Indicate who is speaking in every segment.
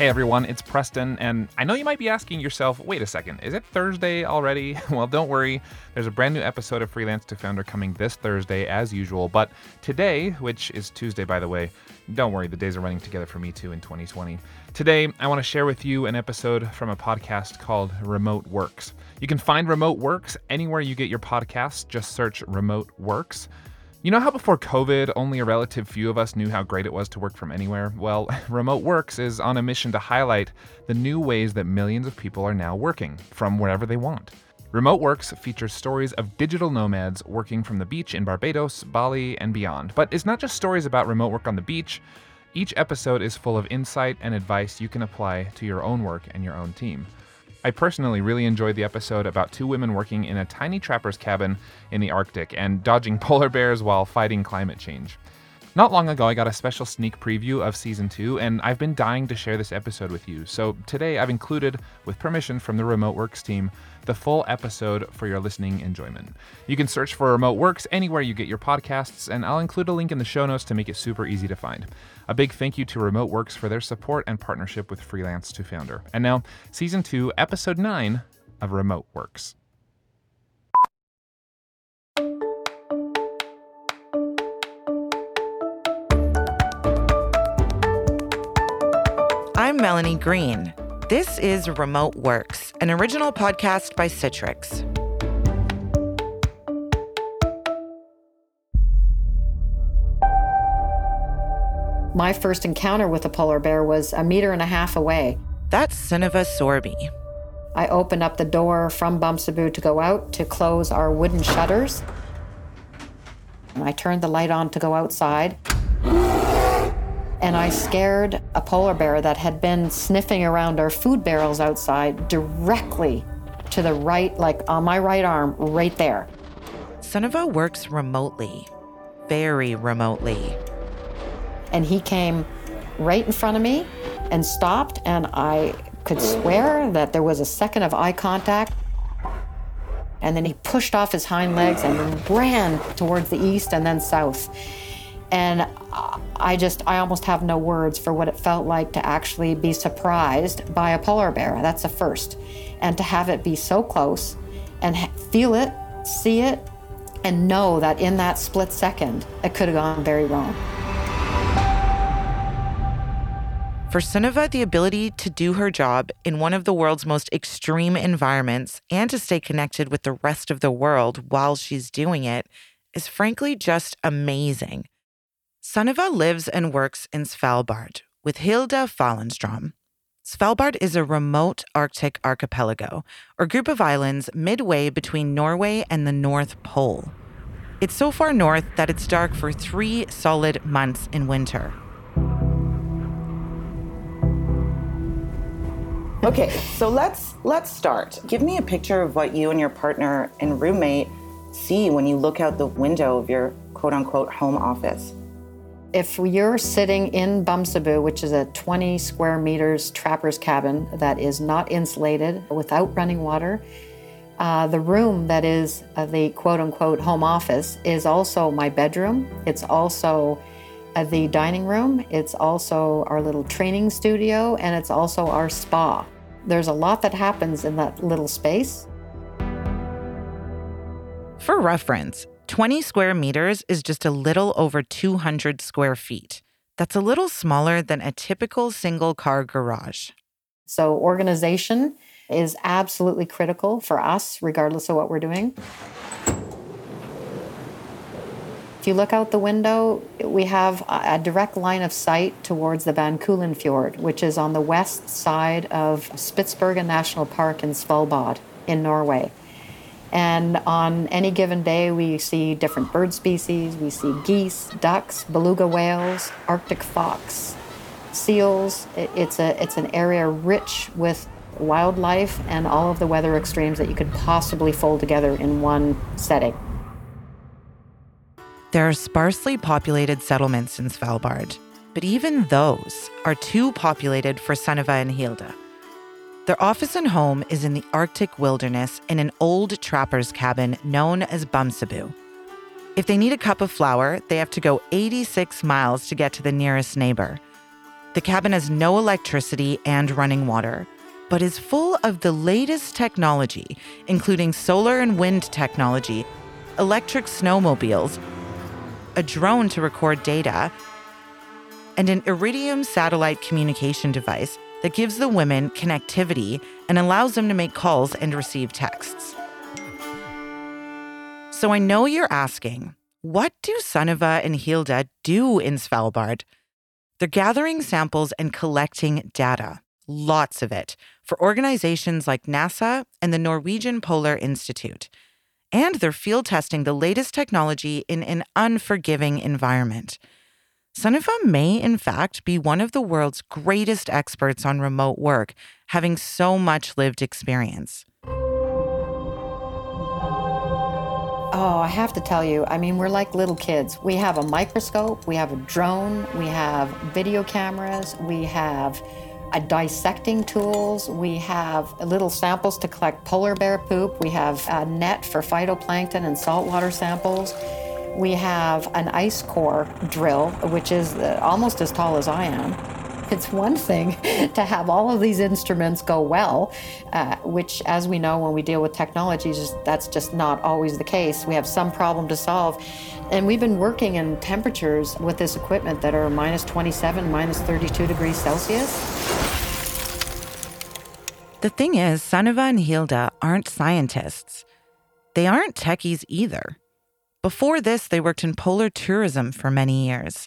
Speaker 1: Hey everyone, it's Preston, and I know you might be asking yourself, wait a second, is it Thursday already? well, don't worry, there's a brand new episode of Freelance to Founder coming this Thursday as usual, but today, which is Tuesday by the way, don't worry, the days are running together for me too in 2020. Today, I want to share with you an episode from a podcast called Remote Works. You can find Remote Works anywhere you get your podcasts, just search Remote Works. You know how before COVID, only a relative few of us knew how great it was to work from anywhere? Well, Remote Works is on a mission to highlight the new ways that millions of people are now working from wherever they want. Remote Works features stories of digital nomads working from the beach in Barbados, Bali, and beyond. But it's not just stories about remote work on the beach. Each episode is full of insight and advice you can apply to your own work and your own team. I personally really enjoyed the episode about two women working in a tiny trapper's cabin in the Arctic and dodging polar bears while fighting climate change. Not long ago, I got a special sneak preview of season two, and I've been dying to share this episode with you. So today, I've included, with permission from the Remote Works team, the full episode for your listening enjoyment. You can search for Remote Works anywhere you get your podcasts, and I'll include a link in the show notes to make it super easy to find. A big thank you to Remote Works for their support and partnership with Freelance to Founder. And now, season two, episode nine of Remote Works.
Speaker 2: I'm Melanie Green. This is Remote Works, an original podcast by Citrix.
Speaker 3: My first encounter with a polar bear was a meter and a half away.
Speaker 2: That's Sunniva Sorby.
Speaker 3: I opened up the door from Bamsebu to go out to close our wooden shutters. And I turned the light on to go outside. And I scared a polar bear that had been sniffing around our food barrels outside directly to the right, like on my right arm, right there.
Speaker 2: Sunniva works remotely, very remotely.
Speaker 3: And he came right in front of me and stopped, and I could swear that there was a second of eye contact. And then he pushed off his hind legs and ran towards the east and then south. And I just, I almost have no words for what it felt like to actually be surprised by a polar bear. That's a first. And to have it be so close and feel it, see it, and know that in that split second, it could have gone very wrong.
Speaker 2: For Sunniva, the ability to do her job in one of the world's most extreme environments and to stay connected with the rest of the world while she's doing it is frankly just amazing. Sunniva lives and works in Svalbard with Hilda Fålun Strøm. Svalbard is a remote Arctic archipelago, or group of islands midway between Norway and the North Pole. It's so far north that it's dark for three solid months in winter.
Speaker 4: Okay, so let's let's start. Give me a picture of what you and your partner and roommate see when you look out the window of your quote unquote home office.
Speaker 3: If you're sitting in Bamsebu, which is a 20 square meters trapper's cabin that is not insulated without running water, uh, the room that is uh, the quote unquote home office is also my bedroom. It's also uh, the dining room, it's also our little training studio, and it's also our spa. There's a lot that happens in that little space.
Speaker 2: For reference, 20 square meters is just a little over 200 square feet. That's a little smaller than a typical single car garage.
Speaker 3: So, organization is absolutely critical for us, regardless of what we're doing. If you look out the window, we have a direct line of sight towards the Van Keulen Fjord, which is on the west side of Spitsbergen National Park in Svalbard in Norway. And on any given day, we see different bird species. We see geese, ducks, beluga whales, Arctic fox, seals. It's, a, it's an area rich with wildlife and all of the weather extremes that you could possibly fold together in one setting.
Speaker 2: There are sparsely populated settlements in Svalbard, but even those are too populated for Sunniva and Hilda. Their office and home is in the Arctic wilderness in an old trapper's cabin known as Bamsebu. If they need a cup of flour, they have to go 86 miles to get to the nearest neighbor. The cabin has no electricity and running water, but is full of the latest technology, including solar and wind technology, electric snowmobiles, a drone to record data, and an Iridium satellite communication device that gives the women connectivity and allows them to make calls and receive texts. So I know you're asking, what do Sunniva and Hilda do in Svalbard? They're gathering samples and collecting data, lots of it, for organizations like NASA and the Norwegian Polar Institute. And they're field testing the latest technology in an unforgiving environment. Sunniva may, in fact, be one of the world's greatest experts on remote work, having so much lived experience.
Speaker 3: Oh, I have to tell you, I mean, we're like little kids. We have a microscope, we have a drone, we have video cameras, we have a dissecting tools, we have little samples to collect polar bear poop, we have a net for phytoplankton and saltwater samples. We have an ice core drill, which is almost as tall as I am. It's one thing to have all of these instruments go well, uh, which, as we know, when we deal with technologies, that's just not always the case. We have some problem to solve. And we've been working in temperatures with this equipment that are minus 27, minus 32 degrees Celsius.
Speaker 2: The thing is, Sunniva and Hilda aren't scientists. They aren't techies either. Before this, they worked in polar tourism for many years.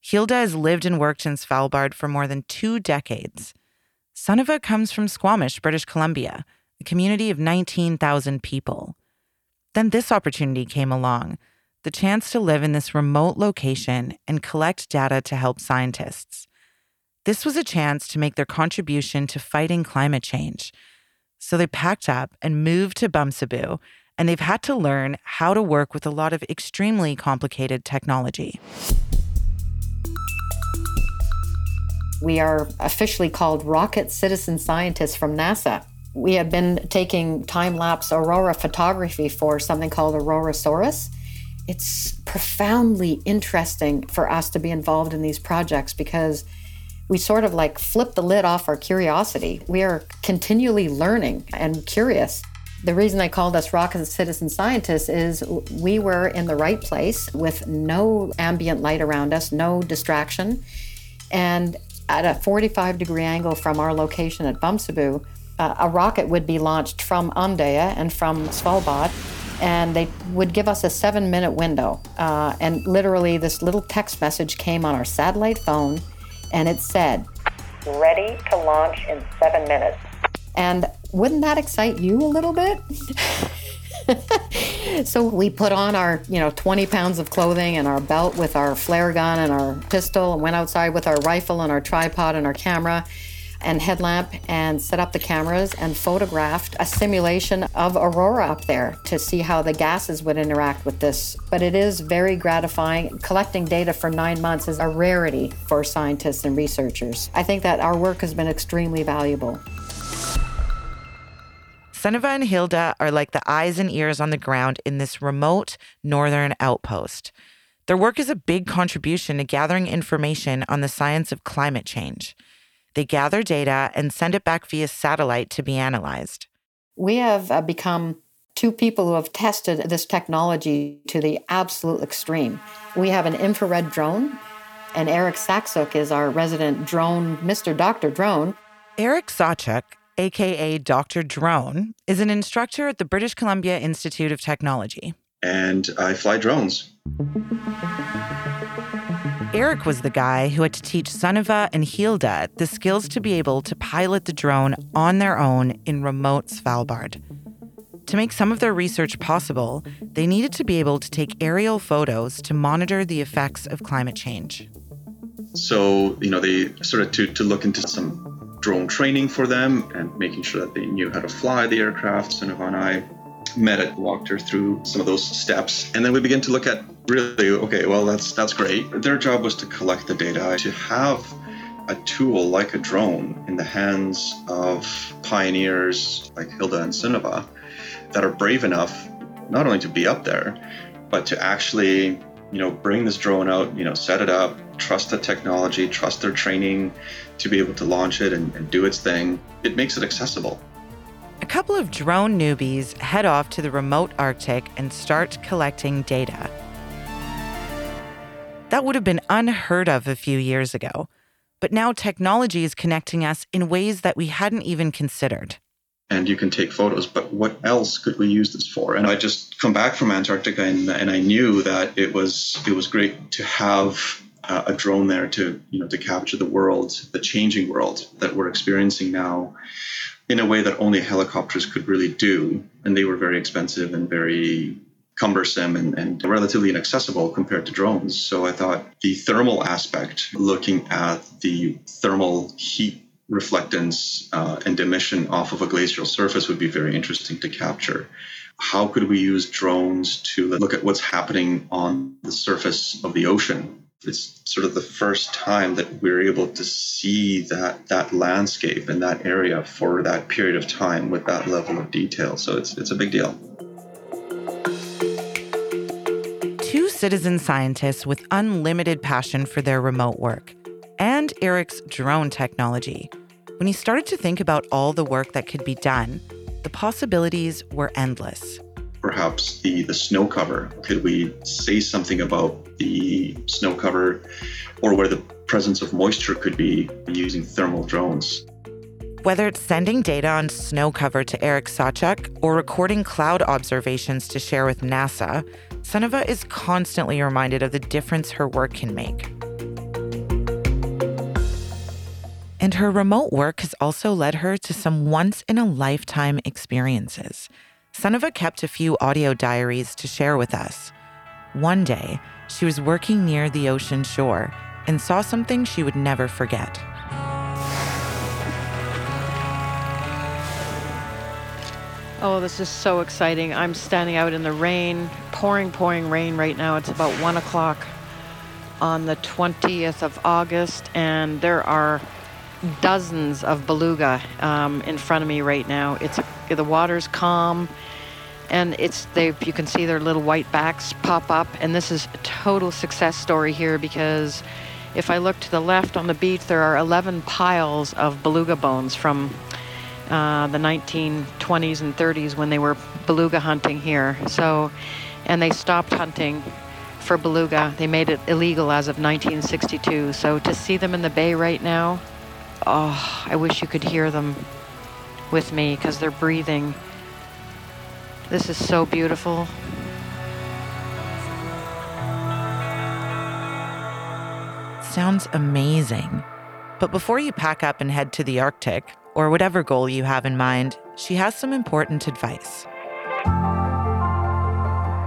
Speaker 2: Hilda has lived and worked in Svalbard for more than two decades. Sunniva comes from Squamish, British Columbia, a community of 19,000 people. Then this opportunity came along the chance to live in this remote location and collect data to help scientists. This was a chance to make their contribution to fighting climate change. So they packed up and moved to Bamsebu and they've had to learn how to work with a lot of extremely complicated technology.
Speaker 3: We are officially called rocket citizen scientists from NASA. We have been taking time lapse aurora photography for something called Aurorasaurus. It's profoundly interesting for us to be involved in these projects because we sort of like flip the lid off our curiosity. We are continually learning and curious. The reason I called us rocket citizen scientists is we were in the right place with no ambient light around us, no distraction. And at a 45 degree angle from our location at Bamsebu, uh, a rocket would be launched from Andøya and from Svalbard, and they would give us a seven minute window. Uh, and literally, this little text message came on our satellite phone, and it said, Ready to launch in seven minutes. And wouldn't that excite you a little bit? so we put on our, you know, 20 pounds of clothing and our belt with our flare gun and our pistol and went outside with our rifle and our tripod and our camera and headlamp and set up the cameras and photographed a simulation of aurora up there to see how the gases would interact with this. But it is very gratifying. Collecting data for nine months is a rarity for scientists and researchers. I think that our work has been extremely valuable.
Speaker 2: Sunniva and Hilda are like the eyes and ears on the ground in this remote northern outpost. Their work is a big contribution to gathering information on the science of climate change. They gather data and send it back via satellite to be analyzed.
Speaker 3: We have uh, become two people who have tested this technology to the absolute extreme. We have an infrared drone, and Eric Saczuk is our resident drone, Mr. Dr. Drone.
Speaker 2: Eric Saczuk aka Dr. Drone, is an instructor at the British Columbia Institute of Technology.
Speaker 5: And I fly drones.
Speaker 2: Eric was the guy who had to teach Sunniva and Hilda the skills to be able to pilot the drone on their own in remote Svalbard. To make some of their research possible, they needed to be able to take aerial photos to monitor the effects of climate change.
Speaker 5: So, you know, they started to, to look into some drone training for them and making sure that they knew how to fly the aircraft. Sunniva and I met it, walked her through some of those steps, and then we began to look at really, okay, well, that's that's great. Their job was to collect the data, to have a tool like a drone in the hands of pioneers like Hilda and Sunniva that are brave enough not only to be up there, but to actually you know, bring this drone out, you know, set it up, trust the technology, trust their training to be able to launch it and, and do its thing. It makes it accessible.
Speaker 2: A couple of drone newbies head off to the remote Arctic and start collecting data. That would have been unheard of a few years ago, but now technology is connecting us in ways that we hadn't even considered
Speaker 5: and you can take photos but what else could we use this for and i just come back from antarctica and, and i knew that it was it was great to have uh, a drone there to you know to capture the world the changing world that we're experiencing now in a way that only helicopters could really do and they were very expensive and very cumbersome and, and relatively inaccessible compared to drones so i thought the thermal aspect looking at the thermal heat reflectance uh, and emission off of a glacial surface would be very interesting to capture. How could we use drones to look at what's happening on the surface of the ocean? It's sort of the first time that we're able to see that that landscape and that area for that period of time with that level of detail. So it's it's a big deal.
Speaker 2: Two citizen scientists with unlimited passion for their remote work and Eric's drone technology when he started to think about all the work that could be done, the possibilities were endless.
Speaker 5: Perhaps the, the snow cover. Could we say something about the snow cover or where the presence of moisture could be using thermal drones?
Speaker 2: Whether it's sending data on snow cover to Eric Saczuk or recording cloud observations to share with NASA, Sunniva is constantly reminded of the difference her work can make. And her remote work has also led her to some once in a lifetime experiences. Sunniva kept a few audio diaries to share with us. One day, she was working near the ocean shore and saw something she would never forget.
Speaker 6: Oh, this is so exciting. I'm standing out in the rain, pouring, pouring rain right now. It's about one o'clock on the 20th of August, and there are dozens of beluga um, in front of me right now. It's the water's calm, and it's they. You can see their little white backs pop up, and this is a total success story here because if I look to the left on the beach, there are 11 piles of beluga bones from uh, the 1920s and 30s when they were beluga hunting here. So, and they stopped hunting for beluga. They made it illegal as of 1962. So to see them in the bay right now oh, I wish you could hear them with me because they're breathing. This is so beautiful.
Speaker 2: Sounds amazing. But before you pack up and head to the Arctic, or whatever goal you have in mind, she has some important advice.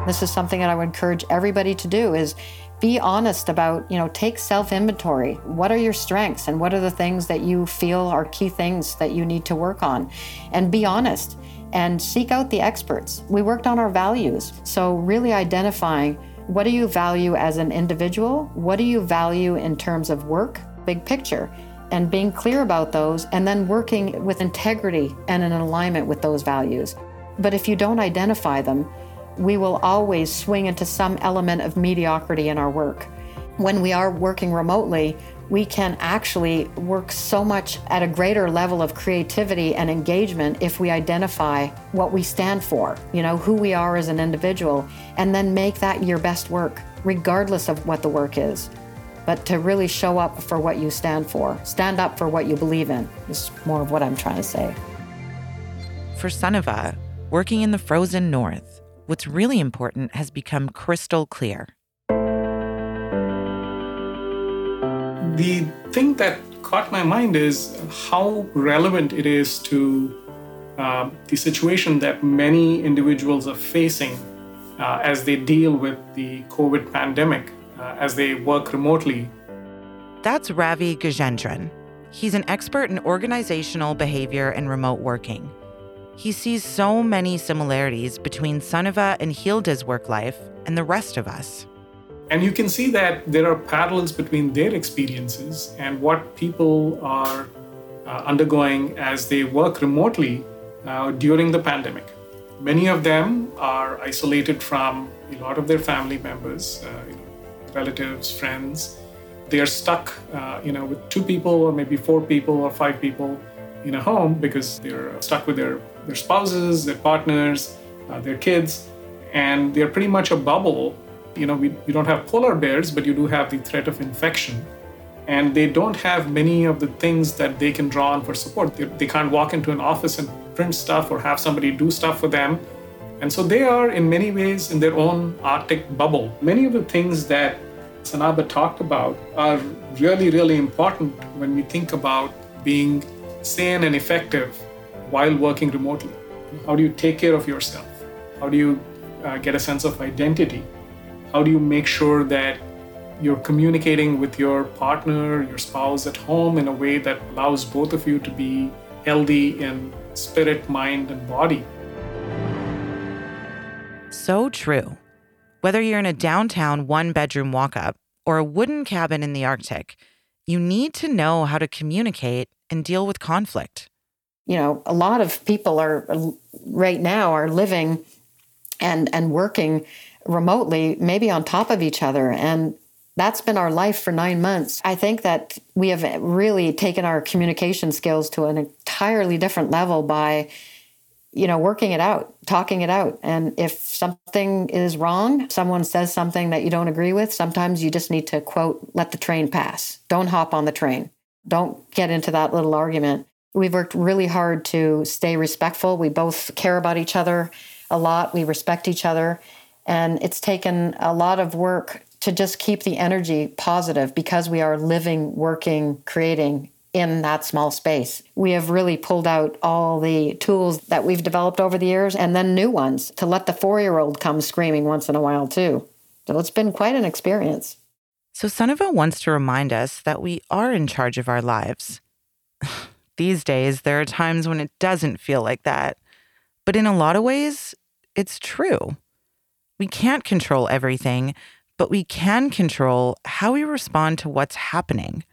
Speaker 3: This is something that I would encourage everybody to do is be honest about, you know, take self inventory. What are your strengths and what are the things that you feel are key things that you need to work on? And be honest and seek out the experts. We worked on our values. So, really identifying what do you value as an individual? What do you value in terms of work? Big picture. And being clear about those and then working with integrity and in alignment with those values. But if you don't identify them, we will always swing into some element of mediocrity in our work. When we are working remotely, we can actually work so much at a greater level of creativity and engagement if we identify what we stand for, you know, who we are as an individual, and then make that your best work, regardless of what the work is. But to really show up for what you stand for, stand up for what you believe in, is more of what I'm trying to say.
Speaker 2: For Sunniva, working in the frozen north, what's really important has become crystal clear.
Speaker 7: The thing that caught my mind is how relevant it is to uh, the situation that many individuals are facing uh, as they deal with the COVID pandemic, uh, as they work remotely.
Speaker 2: That's Ravi Gajendran. He's an expert in organizational behavior and remote working. He sees so many similarities between Sunniva and Hilda's work life and the rest of us.
Speaker 7: And you can see that there are parallels between their experiences and what people are uh, undergoing as they work remotely uh, during the pandemic. Many of them are isolated from a lot of their family members. Uh, you know, relatives, friends. They are stuck, uh, you know, with two people or maybe four people or five people in a home because they're stuck with their, their spouses, their partners, uh, their kids, and they're pretty much a bubble. You know, we, we don't have polar bears, but you do have the threat of infection. And they don't have many of the things that they can draw on for support. They, they can't walk into an office and print stuff or have somebody do stuff for them. And so they are, in many ways, in their own Arctic bubble. Many of the things that Sanaba talked about are really, really important when we think about being sane and effective while working remotely. How do you take care of yourself? How do you uh, get a sense of identity? How do you make sure that you're communicating with your partner, your spouse at home in a way that allows both of you to be healthy in spirit, mind, and body?
Speaker 2: So true. Whether you're in a downtown one bedroom walk up or a wooden cabin in the Arctic, you need to know how to communicate and deal with conflict.
Speaker 3: You know, a lot of people are right now are living and and working remotely, maybe on top of each other. And that's been our life for nine months. I think that we have really taken our communication skills to an entirely different level by, you know, working it out, talking it out. And if something is wrong, someone says something that you don't agree with, sometimes you just need to quote, let the train pass. Don't hop on the train. Don't get into that little argument. We've worked really hard to stay respectful. We both care about each other a lot. We respect each other. And it's taken a lot of work to just keep the energy positive because we are living, working, creating in that small space. We have really pulled out all the tools that we've developed over the years and then new ones to let the four year old come screaming once in a while, too. So it's been quite an experience.
Speaker 2: So, Sunniva wants to remind us that we are in charge of our lives. These days, there are times when it doesn't feel like that. But in a lot of ways, it's true. We can't control everything, but we can control how we respond to what's happening.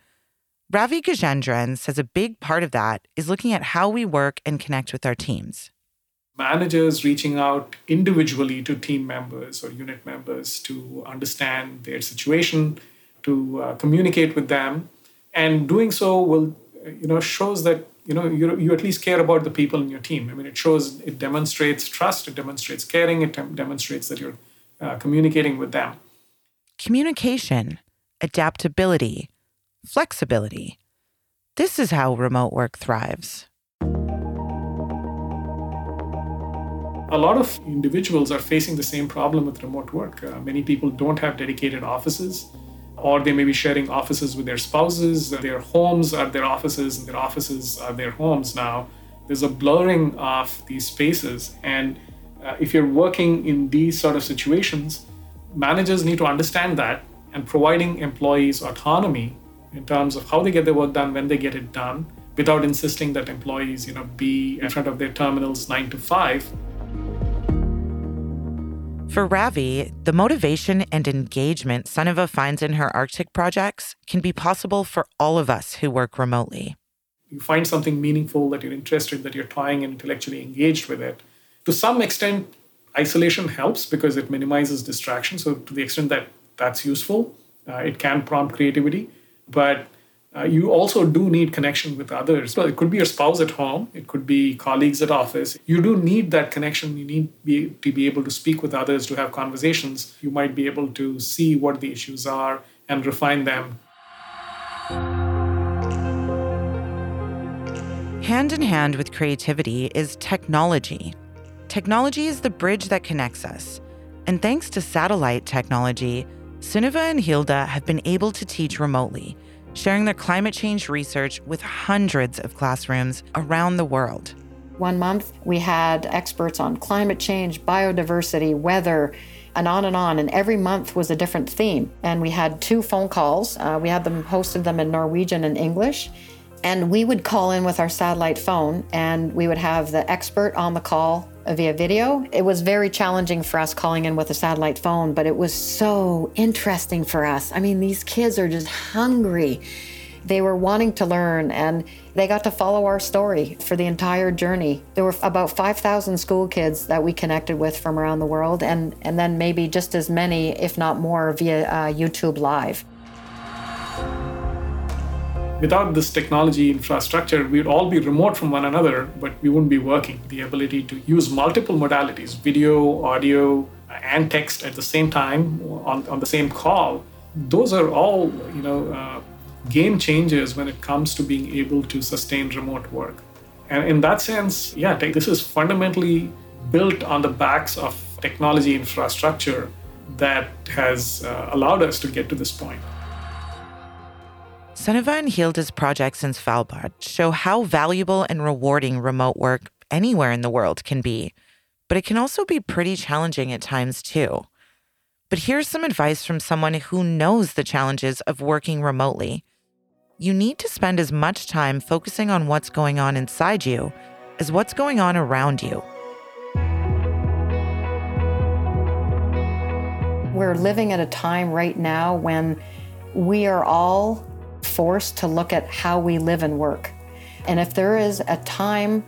Speaker 2: Ravi Gajendran says a big part of that is looking at how we work and connect with our teams.
Speaker 7: Managers reaching out individually to team members or unit members to understand their situation, to uh, communicate with them, and doing so will, you know, shows that you know you, you at least care about the people in your team. I mean, it shows it demonstrates trust, it demonstrates caring, it demonstrates that you're uh, communicating with them.
Speaker 2: Communication, adaptability, flexibility. This is how remote work thrives.
Speaker 7: A lot of individuals are facing the same problem with remote work. Uh, many people don't have dedicated offices or they may be sharing offices with their spouses. Their homes are their offices, and their offices are their homes now. There's a blurring of these spaces. And uh, if you're working in these sort of situations, managers need to understand that and providing employees autonomy in terms of how they get their work done, when they get it done, without insisting that employees, you know, be in front of their terminals nine to five.
Speaker 2: For Ravi, the motivation and engagement Sunniva finds in her Arctic projects can be possible for all of us who work remotely.
Speaker 7: You find something meaningful that you're interested, that you're trying and intellectually engaged with it. To some extent, isolation helps because it minimizes distraction. So, to the extent that that's useful, uh, it can prompt creativity. But uh, you also do need connection with others. So it could be your spouse at home, it could be colleagues at office. You do need that connection. You need be, to be able to speak with others, to have conversations. You might be able to see what the issues are and refine them.
Speaker 2: Hand in hand with creativity is technology. Technology is the bridge that connects us. And thanks to satellite technology, Sunniva and Hilda have been able to teach remotely sharing their climate change research with hundreds of classrooms around the world.
Speaker 3: One month, we had experts on climate change, biodiversity, weather, and on and on. And every month was a different theme. And we had two phone calls. Uh, we had them hosted them in Norwegian and English. And we would call in with our satellite phone, and we would have the expert on the call via video. It was very challenging for us calling in with a satellite phone, but it was so interesting for us. I mean, these kids are just hungry. They were wanting to learn and They got to follow our story for the entire journey. There were about 5,000 school kids that we connected with from around the world, and, and then maybe just as many, if not more, via uh, YouTube Live.
Speaker 7: Without this technology infrastructure, we'd all be remote from one another, but we wouldn't be working. The ability to use multiple modalities, video, audio, and text at the same time on, on the same call, those are all, you know, uh, game changers when it comes to being able to sustain remote work. And in that sense, yeah, this is fundamentally built on the backs of technology infrastructure that has uh, allowed us to get to this point.
Speaker 2: Sunniva and Hilda's projects in Svalbard show how valuable and rewarding remote work anywhere in the world can be, but it can also be pretty challenging at times too. But here's some advice from someone who knows the challenges of working remotely. You need to spend as much time focusing on what's going on inside you as what's going on around you.
Speaker 3: We're living at a time right now when we are all forced to look at how we live and work. And if there is a time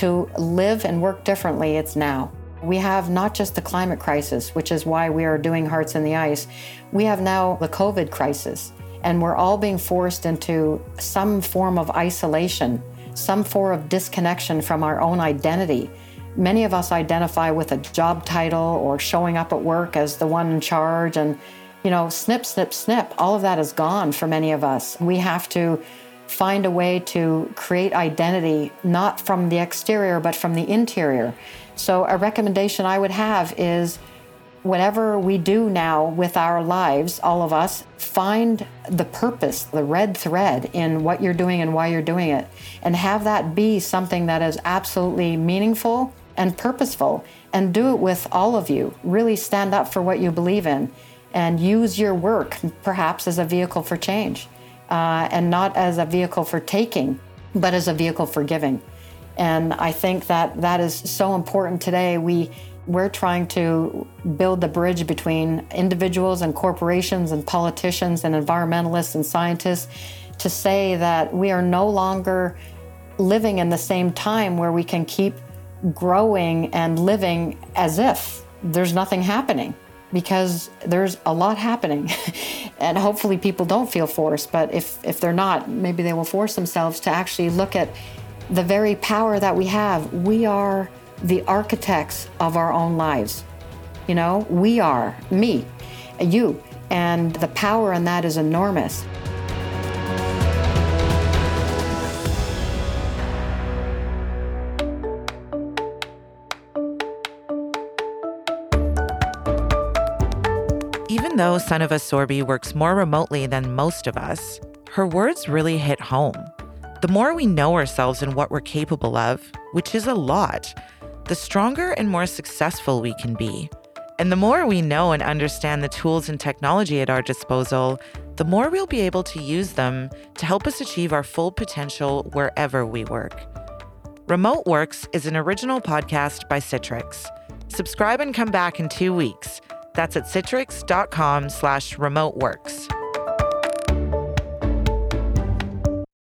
Speaker 3: to live and work differently, it's now. We have not just the climate crisis, which is why we are doing Hearts in the Ice, we have now the COVID crisis. And we're all being forced into some form of isolation, some form of disconnection from our own identity. Many of us identify with a job title or showing up at work as the one in charge and you know, snip, snip, snip, all of that is gone for many of us. We have to find a way to create identity, not from the exterior, but from the interior. So, a recommendation I would have is whatever we do now with our lives, all of us, find the purpose, the red thread in what you're doing and why you're doing it, and have that be something that is absolutely meaningful and purposeful, and do it with all of you. Really stand up for what you believe in and use your work perhaps as a vehicle for change uh, and not as a vehicle for taking, but as a vehicle for giving. And I think that that is so important today. We we're trying to build the bridge between individuals and corporations and politicians and environmentalists and scientists to say that we are no longer living in the same time where we can keep growing and living as if there's nothing happening because there's a lot happening. and hopefully people don't feel forced, but if, if they're not, maybe they will force themselves to actually look at the very power that we have. We are the architects of our own lives. You know, we are, me, you, and the power in that is enormous.
Speaker 2: Even though Sunniva Sorby works more remotely than most of us, her words really hit home. The more we know ourselves and what we're capable of, which is a lot, the stronger and more successful we can be. And the more we know and understand the tools and technology at our disposal, the more we'll be able to use them to help us achieve our full potential wherever we work. Remote Works is an original podcast by Citrix. Subscribe and come back in two weeks. That's at citrix.com slash remoteworks.